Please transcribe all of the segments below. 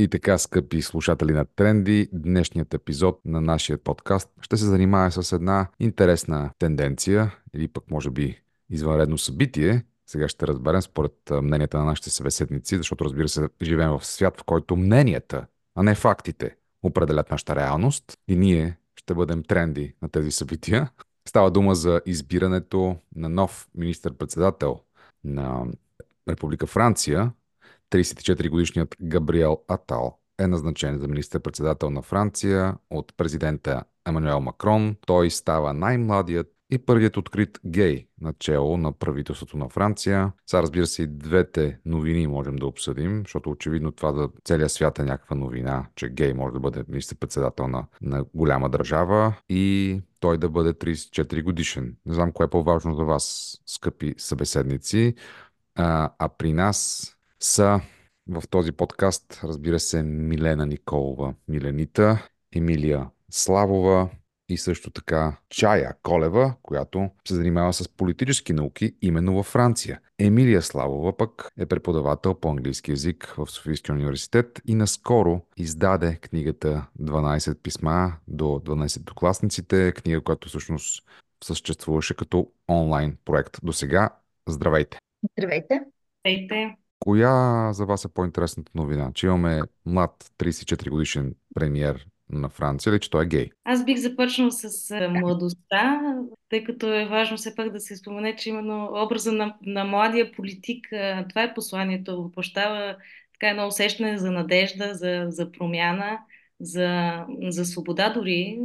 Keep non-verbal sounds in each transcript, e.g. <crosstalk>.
И така, скъпи слушатели на Тренди, днешният епизод на нашия подкаст ще се занимава с една интересна тенденция или пък може би извънредно събитие. Сега ще разберем според мненията на нашите събеседници, защото разбира се, живеем в свят, в който мненията, а не фактите, определят нашата реалност и ние ще бъдем тренди на тези събития. Става дума за избирането на нов министър-председател на Република Франция, 34-годишният Габриел Атал е назначен за министър-председател на Франция от президента Емануел Макрон. Той става най-младият и първият открит гей начало на правителството на Франция. Сега разбира се и двете новини можем да обсъдим, защото очевидно това за целия свят е някаква новина, че гей може да бъде министър-председател на, на голяма държава и той да бъде 34 годишен. Не знам кое е по-важно за вас, скъпи събеседници. А, а при нас са в този подкаст, разбира се, Милена Николова, Миленита, Емилия Славова и също така Чая Колева, която се занимава с политически науки именно във Франция. Емилия Славова пък е преподавател по английски язик в Софийския университет и наскоро издаде книгата 12 писма до 12 класниците, книга, която всъщност съществуваше като онлайн проект до сега. Здравейте! Здравейте! Здравейте! Коя за вас е по-интересната новина? Че имаме млад 34 годишен премьер на Франция или че той е гей? Аз бих започнал с младостта, тъй като е важно все пак да се спомене, че именно образа на, на младия политик, това е посланието, въплощава така едно усещане за надежда, за, за промяна, за, за свобода дори.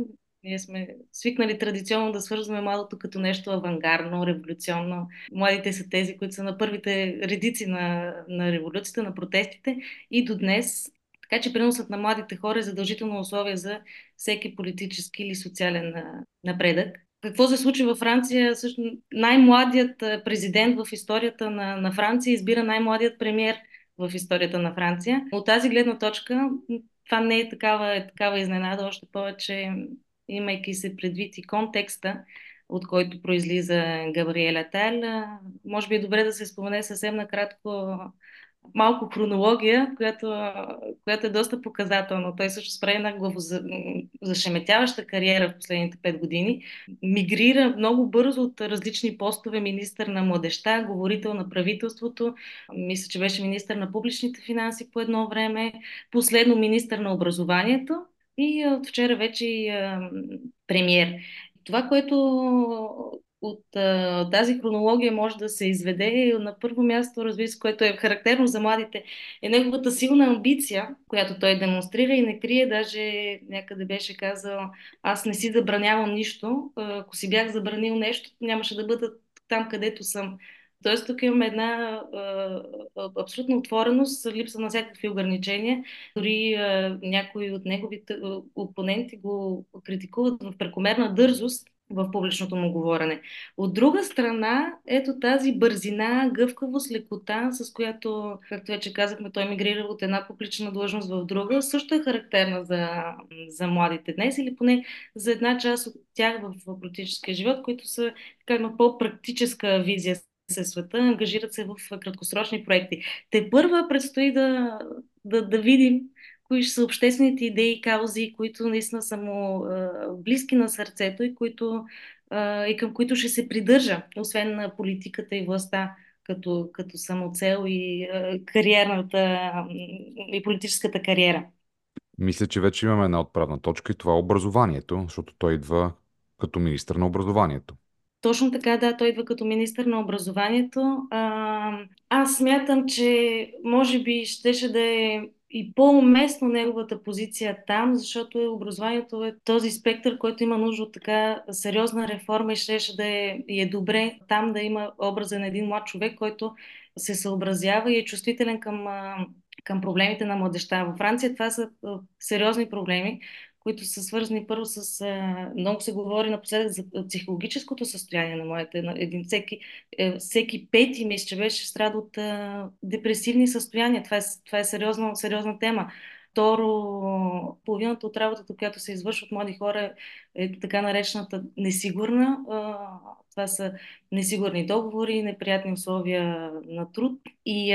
Ние сме свикнали традиционно да свързваме младото като нещо авангардно, революционно. Младите са тези, които са на първите редици на, на революцията, на протестите и до днес. Така че приносът на младите хора е задължително условие за всеки политически или социален напредък. Какво се случи във Франция? Също най-младият президент в историята на, на Франция избира най-младият премьер в историята на Франция. От тази гледна точка това не е такава, е такава изненада, още повече имайки се предвид и контекста, от който произлиза Габриеля Тел. Може би е добре да се спомене съвсем накратко малко хронология, която, която е доста показателна. Той също справи една зашеметяваща кариера в последните пет години. Мигрира много бързо от различни постове. Министър на младеща, говорител на правителството. Мисля, че беше министър на публичните финанси по едно време. Последно министър на образованието и от вчера вече и премьер. Това, което от тази хронология може да се изведе на първо място, разбира се, което е характерно за младите, е неговата силна амбиция, която той демонстрира и не крие, даже някъде беше казал, аз не си забранявам нищо, ако си бях забранил нещо, нямаше да бъда там, където съм. Тоест тук имаме една абсолютна отвореност, липса на всякакви ограничения. Дори някои от неговите опоненти го критикуват в прекомерна дързост в публичното му говорене. От друга страна, ето тази бързина, гъвкавост, лекота, с която, както вече казахме, той мигрира от една публична длъжност в друга, също е характерна за, за младите днес или поне за една част от тях в политическия живот, които са така има по-практическа визия се света, ангажират се в краткосрочни проекти. Те първа предстои да, да, да видим кои ще са обществените идеи и каузи, които наистина са му а, близки на сърцето и, които, а, и към които ще се придържа, освен на политиката и властта като, като самоцел и а, кариерната и политическата кариера. Мисля, че вече имаме една отправна точка и това е образованието, защото той идва като министр на образованието. Точно така, да, той идва като министър на образованието. А, аз смятам, че може би щеше да е и по-уместно неговата позиция там, защото образованието е този спектър, който има нужда от така сериозна реформа и щеше да е, и е добре там да има образа на един млад човек, който се съобразява и е чувствителен към, към проблемите на младеща. Във Франция това са сериозни проблеми, които са свързани първо с... Много се говори напоследък за психологическото състояние на моите. Един, всеки, е, всеки пети мисля, че беше страда от депресивни състояния. Това е, това е сериозна, сериозна тема. Второ, половината от работата, която се извършва от млади хора е така наречената несигурна. Това са несигурни договори, неприятни условия на труд. И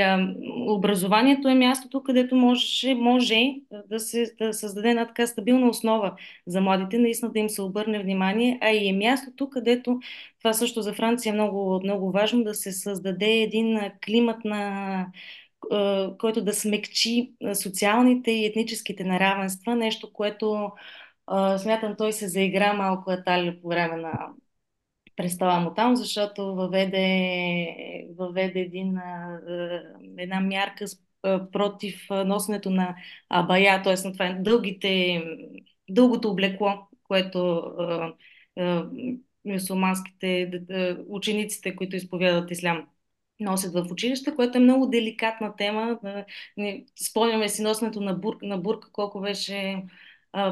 образованието е мястото, където може, може да се да създаде една така стабилна основа за младите, наистина да им се обърне внимание, а и е мястото, където това също за Франция е много, много важно да се създаде един климат на който да смекчи социалните и етническите неравенства, нещо, което смятам той се заигра малко етали по време на престала му там, защото въведе, въведе един, една мярка против носенето на абая, т.е. на това дългите, дългото облекло, което мусулманските учениците, които изповядат ислям, носят в училище, което е много деликатна тема. Спомняме си носенето на бурка, на бурка колко беше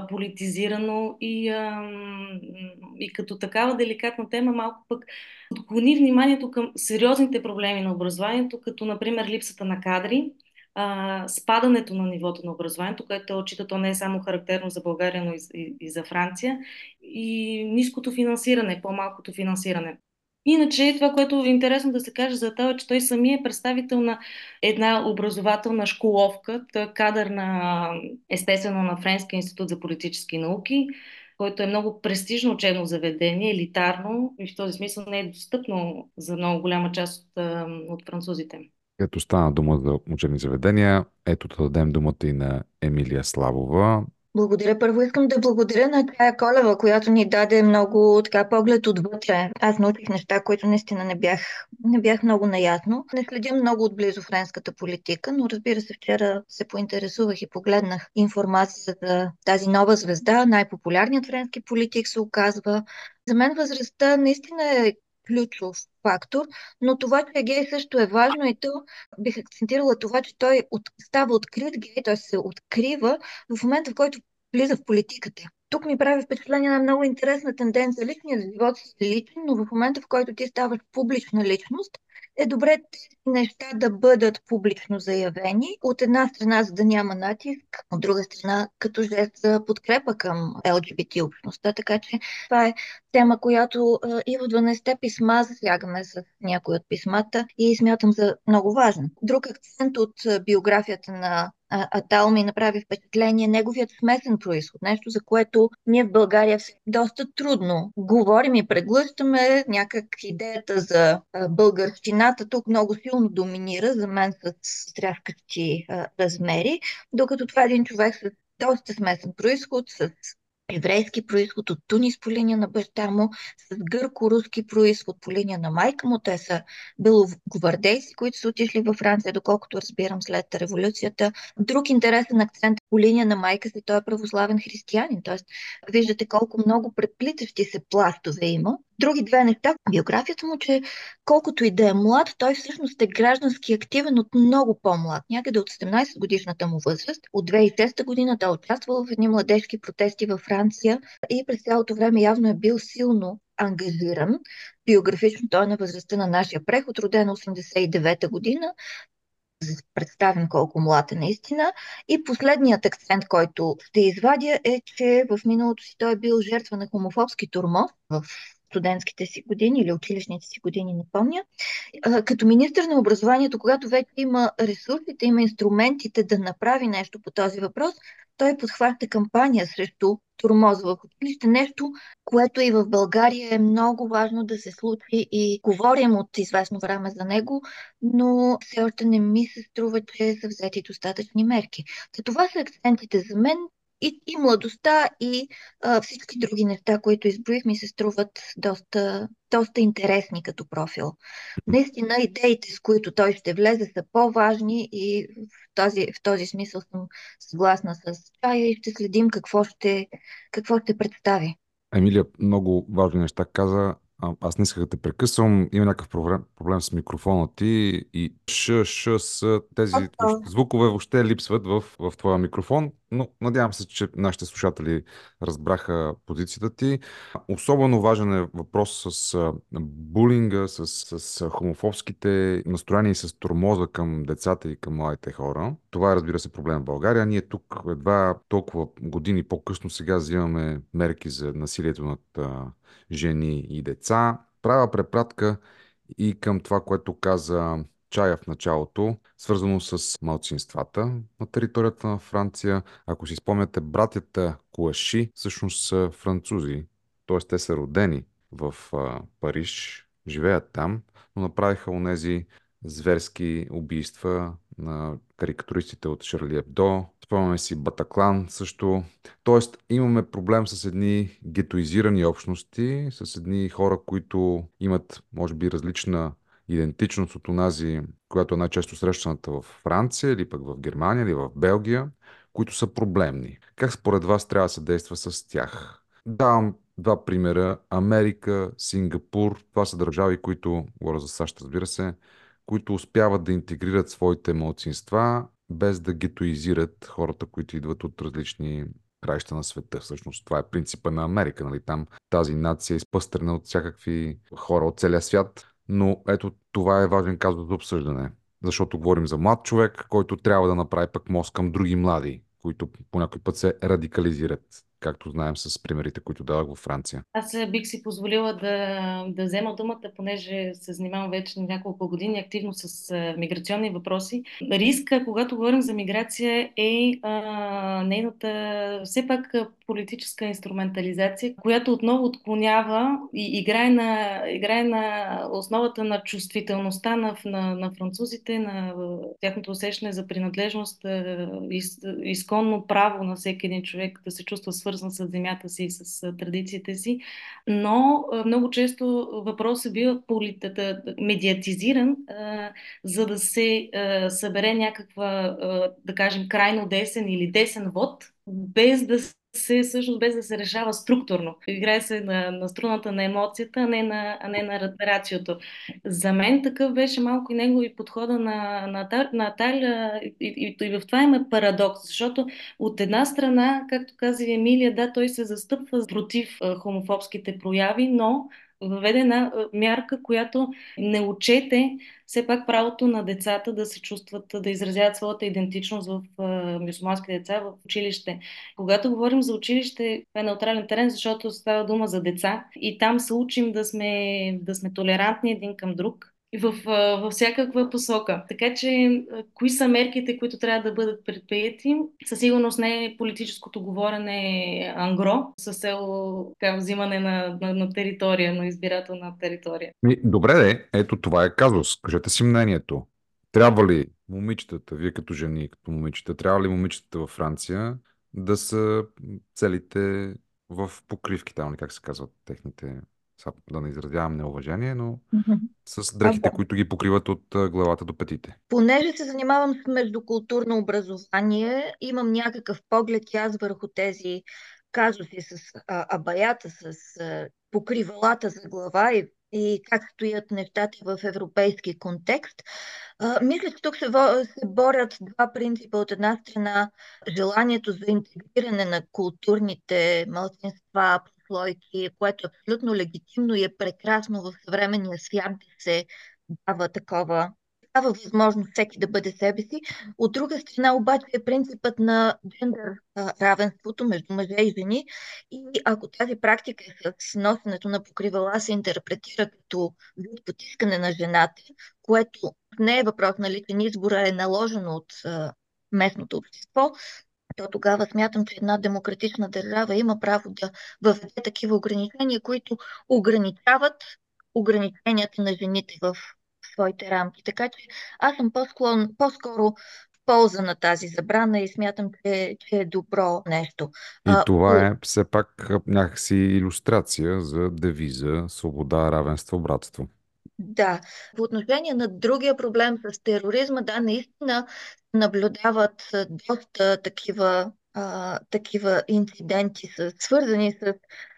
политизирано и, а, и като такава деликатна тема малко пък отклони вниманието към сериозните проблеми на образованието, като например липсата на кадри, а, спадането на нивото на образованието, което отчита, то не е само характерно за България, но и, и, и за Франция, и ниското финансиране, по-малкото финансиране. Иначе това, което е интересно да се каже за това, че той самия е представител на една образователна школовка, той е кадър на, естествено, на Френския институт за политически науки, който е много престижно учебно заведение, елитарно и в този смисъл не е достъпно за много голяма част от, от французите. Ето стана дума за учебни заведения, ето да дадем думата и на Емилия Славова, благодаря. Първо искам да благодаря на Тая Колева, която ни даде много така поглед отвътре. Аз научих неща, които наистина не бях, не бях много наясно. Не следя много отблизо френската политика, но разбира се, вчера се поинтересувах и погледнах информация за тази нова звезда. Най-популярният френски политик се оказва. За мен възрастта наистина е ключов фактор, но това, че е гей също е важно и то бих акцентирала това, че той от, става открит гей, т.е. се открива в момента, в който влиза в политиката. Тук ми прави впечатление на много интересна тенденция. Личният живот си личен, но в момента, в който ти ставаш публична личност, е добре тези неща да бъдат публично заявени. От една страна, за да няма натиск, от друга страна, като жест за подкрепа към ЛГБТ общността. Така че това е тема, която и в 12-те писма засягаме с някои от писмата и смятам за много важна. Друг акцент от биографията на Атал ми направи впечатление неговият смесен происход. Нещо, за което ние в България доста трудно говорим и преглъщаме. Някак идеята за българщината тук много силно доминира, за мен с стряскащи размери, докато това е един човек с доста смесен происход, с еврейски происход от Тунис по линия на баща му, с гърко-руски происход по линия на майка му. Те са белогвардейци, които са отишли във Франция, доколкото разбирам след революцията. Друг интересен акцент по линия на майка си, той е православен християнин. Тоест, виждате колко много преплитащи се пластове има. Други две неща. Биографията му, че колкото и да е млад, той всъщност е граждански активен от много по-млад. Някъде от 17 годишната му възраст. От 2006 година той е участвал в едни младежки протести във Франция и през цялото време явно е бил силно ангажиран. Биографично той е на възрастта на нашия преход, роден 89-та година представим колко млад е наистина. И последният акцент, който ще извадя е, че в миналото си той е бил жертва на хомофобски турмоз в студентските си години или училищните си години, не помня. Като министр на образованието, когато вече има ресурсите, има инструментите да направи нещо по този въпрос, той подхваща кампания срещу турмоза в училище, нещо, което и в България е много важно да се случи и говорим от известно време за него, но все още не ми се струва, че са взети достатъчни мерки. За това са акцентите за мен и, и младостта, и а, всички други неща, които изброих, ми се струват доста, доста интересни като профил. Наистина, идеите, с които той ще влезе, са по-важни и в този, в този смисъл съм съгласна с Чая и ще следим какво ще, какво ще представи. Емилия, много важни неща каза. Аз не исках да те прекъсвам. Има някакъв проблем, проблем с микрофона ти и ш, ш, с тези звукове въобще липсват в, в твоя микрофон. Но надявам се, че нашите слушатели разбраха позицията ти. Особено важен е въпрос с булинга, с, с хомофобските настроения и с тормоза към децата и към младите хора. Това е, разбира се, проблем в България. Ние тук едва толкова години по-късно сега взимаме мерки за насилието над жени и деца. Правя препратка и към това, което каза Чая в началото, свързано с малцинствата на територията на Франция. Ако си спомняте, братята Куаши всъщност са французи, т.е. те са родени в Париж, живеят там, но направиха онези зверски убийства на карикатуристите от Шарли Ебдо. Спомняме си Батаклан също. Тоест имаме проблем с едни гетоизирани общности, с едни хора, които имат, може би, различна идентичност от онази, която е най-често срещаната в Франция или пък в Германия или в Белгия, които са проблемни. Как според вас трябва да се действа с тях? Давам два примера. Америка, Сингапур, това са държави, които, говоря за САЩ, разбира се, които успяват да интегрират своите младсинства, без да гетоизират хората, които идват от различни краища на света. Всъщност това е принципа на Америка. Нали? Там тази нация е изпъстрена от всякакви хора от целия свят. Но ето това е важен казус за обсъждане. Защото говорим за млад човек, който трябва да направи пък мост към други млади, които по някой път се радикализират както знаем с примерите, които давах във Франция. Аз бих си позволила да, да взема думата, понеже се занимавам вече няколко години активно с а, миграционни въпроси. Риска, когато говорим за миграция, е а, нейната все пак политическа инструментализация, която отново отклонява и играе на, играе на основата на чувствителността на, на, на французите, на тяхното усещане за принадлежност, из, изконно право на всеки един човек да се чувства свързан с земята си и с традициите си, но много често въпросът бива политата, медиатизиран, за да се събере някаква, да кажем, крайно десен или десен вод, без да се, всъщност без да се решава структурно. Играе се на, на струната на емоцията, а не на, а не на рациото. За мен такъв беше малко и негови подхода на, на, на Аталя и, и, и в това има парадокс, защото от една страна, както каза Емилия, да, той се застъпва против хомофобските прояви, но въведе една мярка, която не учете все пак правото на децата да се чувстват, да изразяват своята идентичност в мусулмански деца в училище. Когато говорим за училище, е неутрален терен, защото става дума за деца и там се учим да сме, да сме толерантни един към друг, в, във всякаква посока. Така че, кои са мерките, които трябва да бъдат предприяти? Със сигурност не е политическото говорене ангро, с цел взимане на, на, на територия, на избирателна територия. Добре, де, ето това е казус. Кажете си мнението. Трябва ли момичетата, вие като жени, като момичета, трябва ли момичетата във Франция да са целите в покривки, там как се казват техните да не изразявам неуважение, но mm-hmm. с дрехите, а, да. които ги покриват от главата до петите. Понеже се занимавам с междукултурно образование, имам някакъв поглед и аз върху тези казуси с а, абаята, с а, покривалата за глава и, и как стоят нещата в европейски контекст. А, мисля, че тук се, се борят два принципа. От една страна желанието за интегриране на културните малцинства, прослойки, което е абсолютно легитимно и е прекрасно в съвременния свят да се дава такова дава възможност всеки да бъде себе си. От друга страна обаче е принципът на джендър равенството между мъже и жени и ако тази практика е с носенето на покривала се интерпретира като вид потискане на жената, което не е въпрос на личен избор, а е наложено от местното общество, то тогава смятам, че една демократична държава има право да въведе такива ограничения, които ограничават ограниченията на жените в своите рамки. Така че аз съм по-склон, по-скоро полза на тази забрана и смятам, че, че е добро нещо. И а, това е все пак някакси иллюстрация за девиза свобода, равенство, братство. Да. По отношение на другия проблем с тероризма, да, наистина наблюдават доста такива, а, такива инциденти, с, свързани с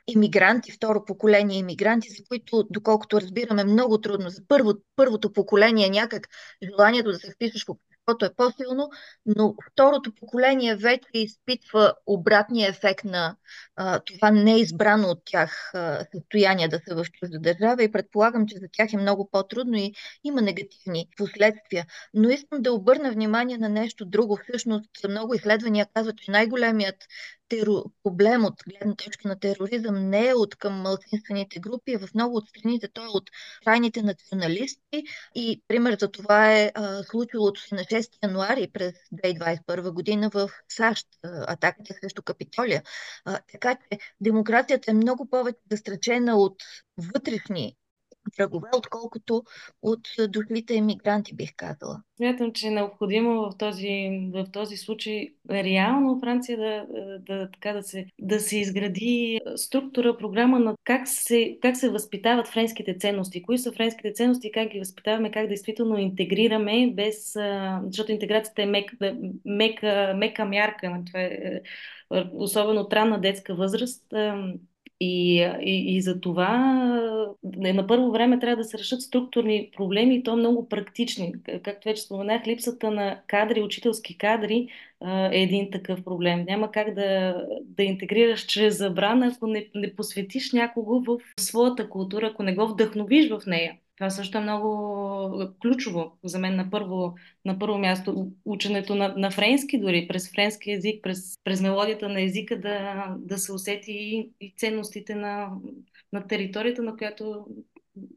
иммигранти, второ поколение иммигранти, за които, доколкото разбираме, много трудно. За първо, първото поколение някак желанието да се вписваш в обществото е по-силно, но второто поколение вече изпитва обратния ефект на а, това неизбрано от тях а, състояние да са в чужда държава и предполагам, че за тях е много по-трудно и има негативни последствия. Но искам да обърна внимание на нещо друго. Всъщност много изследвания казват, че най-големият теро... проблем от гледна точка на тероризъм не е от към малцинствените групи, в много от страните той е от крайните националисти и пример за това е а, случилото се на 6 януари през 2021 година в САЩ, атаката срещу Капитолия. А, така че демокрацията е много повече застрачена от вътрешни врагове, отколкото от дошлите емигранти, бих казала. Смятам, че е необходимо в този, в този случай реално Франция да, да, така да, се, да се изгради структура, програма на как се, как се възпитават френските ценности, кои са френските ценности, как ги възпитаваме, как действително интегрираме, без, защото интеграцията е мека, мека, мека мярка, това е, особено от ранна детска възраст и, и, и за това на първо време трябва да се решат структурни проблеми и то много практични. Както вече споменах, липсата на кадри, учителски кадри е един такъв проблем. Няма как да, да интегрираш чрез забрана, ако не, не посветиш някого в своята култура, ако не го вдъхновиш в нея. Това също е много ключово за мен на първо, на първо място. Ученето на, на френски дори, през френски язик, през, през мелодията на езика да, да се усети и, и ценностите на, на територията, на която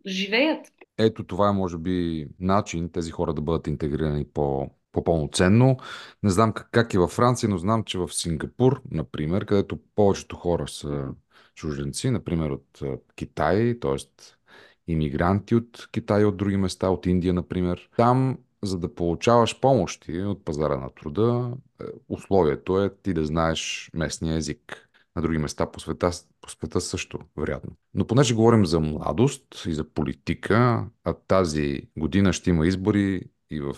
живеят. Ето това е, може би, начин тези хора да бъдат интегрирани по, по-пълноценно. Не знам как, как е във Франция, но знам, че в Сингапур, например, където повечето хора са чужденци, например от Китай, т.е иммигранти от Китай и от други места, от Индия, например. Там, за да получаваш помощи от пазара на труда, е, условието е ти да знаеш местния език. На други места по света, по света също, вероятно. Но понеже говорим за младост и за политика, а тази година ще има избори и в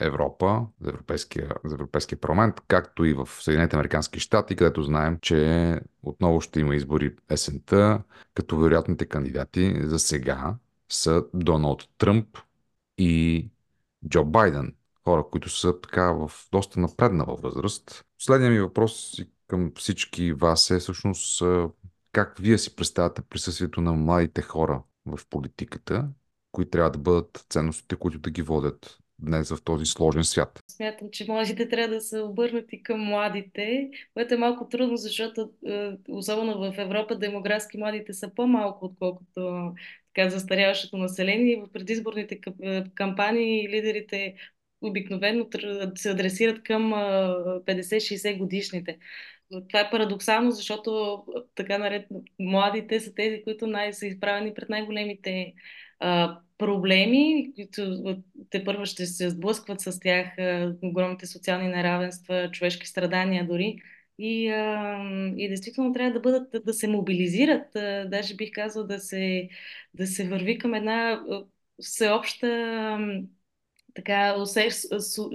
Европа, за Европейския, за Европейския парламент, както и в Съединените Американски щати, където знаем, че отново ще има избори есента, като вероятните кандидати за сега са Доналд Тръмп и Джо Байден. Хора, които са така в доста напреднала възраст. Последният ми въпрос към всички вас е всъщност как вие си представяте присъствието на младите хора в политиката, които трябва да бъдат ценностите, които да ги водят днес в този сложен свят? Смятам, че младите трябва да са обърнати към младите, което е малко трудно, защото е, особено в Европа демографски младите са по-малко, отколкото така застаряващото население. В предизборните е, кампании лидерите обикновено се адресират към 50-60 е, годишните. Това е парадоксално, защото така наред младите са тези, които най- са изправени пред най-големите проблеми, които те първо ще се сблъскват с тях, огромните социални неравенства, човешки страдания дори. И, и действително трябва да бъдат, да, да се мобилизират, а, даже бих казал да се, да се върви към една всеобща така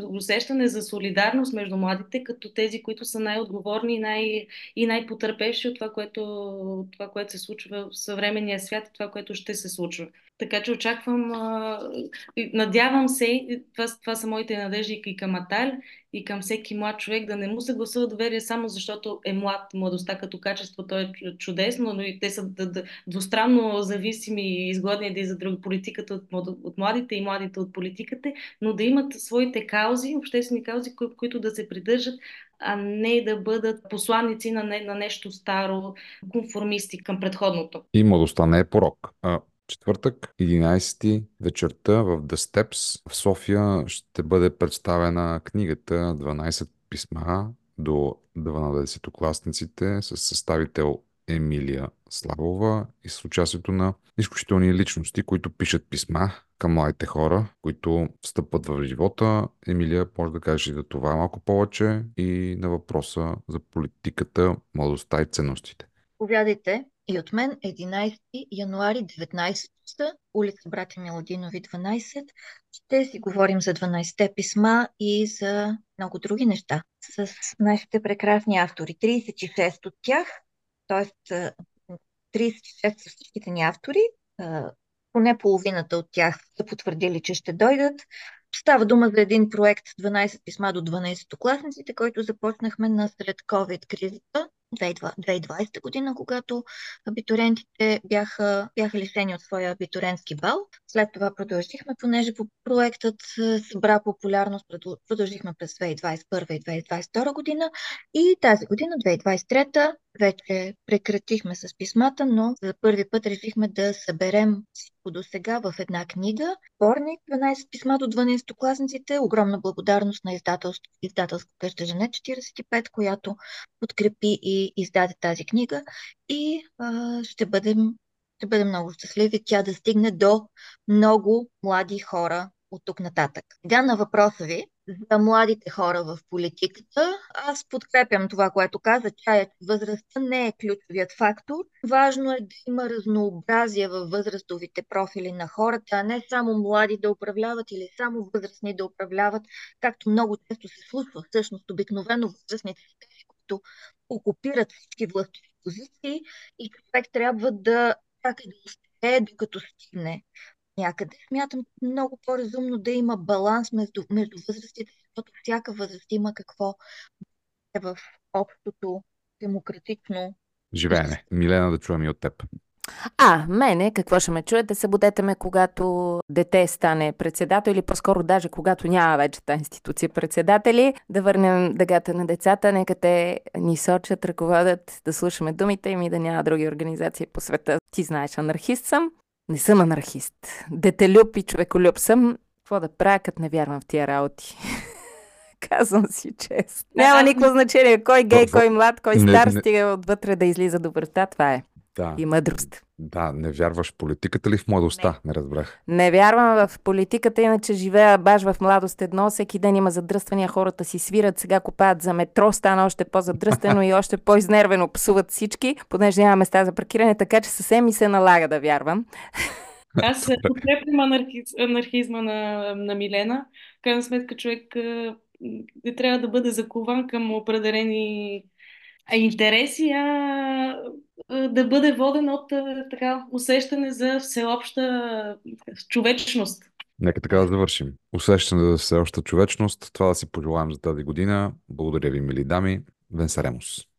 усещане за солидарност между младите, като тези, които са най-отговорни и, най- и най-потърпевши от това което, това, което се случва в съвременния свят и това, което ще се случва. Така че очаквам, надявам се, това, това са моите надежди и към Аталь, и към всеки млад човек, да не му се гласува доверие само защото е млад. Младостта като качество, то е чудесно, но и те са двустранно зависими и изгодни един за друг. Политиката от, младите и младите от политиката, но да имат своите каузи, обществени каузи, кои, които да се придържат, а не да бъдат посланници на, не, на нещо старо, конформисти към предходното. И младостта не е порок. А, четвъртък, 11 вечерта в The Steps в София ще бъде представена книгата 12 писма до 12-класниците с съставител Емилия Славова и с участието на изключителни личности, които пишат писма към младите хора, които встъпват в живота. Емилия може да каже за това малко повече и на въпроса за политиката, младостта и ценностите. Повядайте и от мен 11 януари 19 часа, улица Братя Миладинови 12. Ще си говорим за 12-те писма и за много други неща с нашите прекрасни автори. 36 от тях, т.е. 36 са всичките ни автори, поне половината от тях са потвърдили, че ще дойдат. Става дума за един проект 12 писма до 12 класниците, който започнахме на сред COVID-кризата 2020 година, когато абитуриентите бяха, бяха лишени от своя абитурентски бал. След това продължихме, понеже по проектът събра популярност, продължихме през 2021 и 2022 година и тази година, 2023, вече прекратихме с писмата, но за първи път решихме да съберем всичко до сега в една книга. Порник 12 писма до 12 класниците. Огромна благодарност на издателство, издателство къща Жене 45, която подкрепи и издаде тази книга. И а, ще бъдем ще бъдем много щастливи тя да стигне до много млади хора от тук нататък. Сега на въпроса ви за младите хора в политиката. Аз подкрепям това, което каза, че възрастта не е ключовият фактор. Важно е да има разнообразие във възрастовите профили на хората, а не само млади да управляват или само възрастни да управляват, както много често се случва. Всъщност, обикновено възрастните които окупират всички власти позиции и човек трябва да чака да успее, докато стигне някъде. Смятам много по-разумно да има баланс между, между възрастите, защото всяка възраст има какво е в общото демократично живеене. Милена, да чуем и от теб. А, мене, какво ще ме чуете? Събудете ме, когато дете стане председател или по-скоро даже когато няма вече тази институция председатели. Да върнем дъгата на децата, нека те ни сочат, ръководят, да слушаме думите им и да няма други организации по света. Ти знаеш, анархист съм. Не съм анархист. Детелюб и човеколюб съм. Какво да правя, като не вярвам в тия работи? <laughs> Казвам си чест. Няма никакво значение кой гей, кой млад, кой стар, не, не... стига отвътре да излиза доброта. Това е. Да. И мъдрост. Да, не вярваш в политиката ли в младостта? Не, не разбрах. Не вярвам в политиката, иначе живея баш в младост едно. Всеки ден има задръствания, хората си свират, сега копаят за метро, стана още по-задръстено и още по-изнервено псуват всички, понеже няма места за паркиране, така че съвсем ми се налага да вярвам. Аз подкрепям анархиз, анархизма на, на Милена. В крайна сметка човек не трябва да бъде закован към определени интереси, а да бъде воден от така усещане за всеобща човечност. Нека така да завършим. Усещане за всеобща човечност. Това да си пожелаем за тази година. Благодаря ви, мили дами. Венсаремус.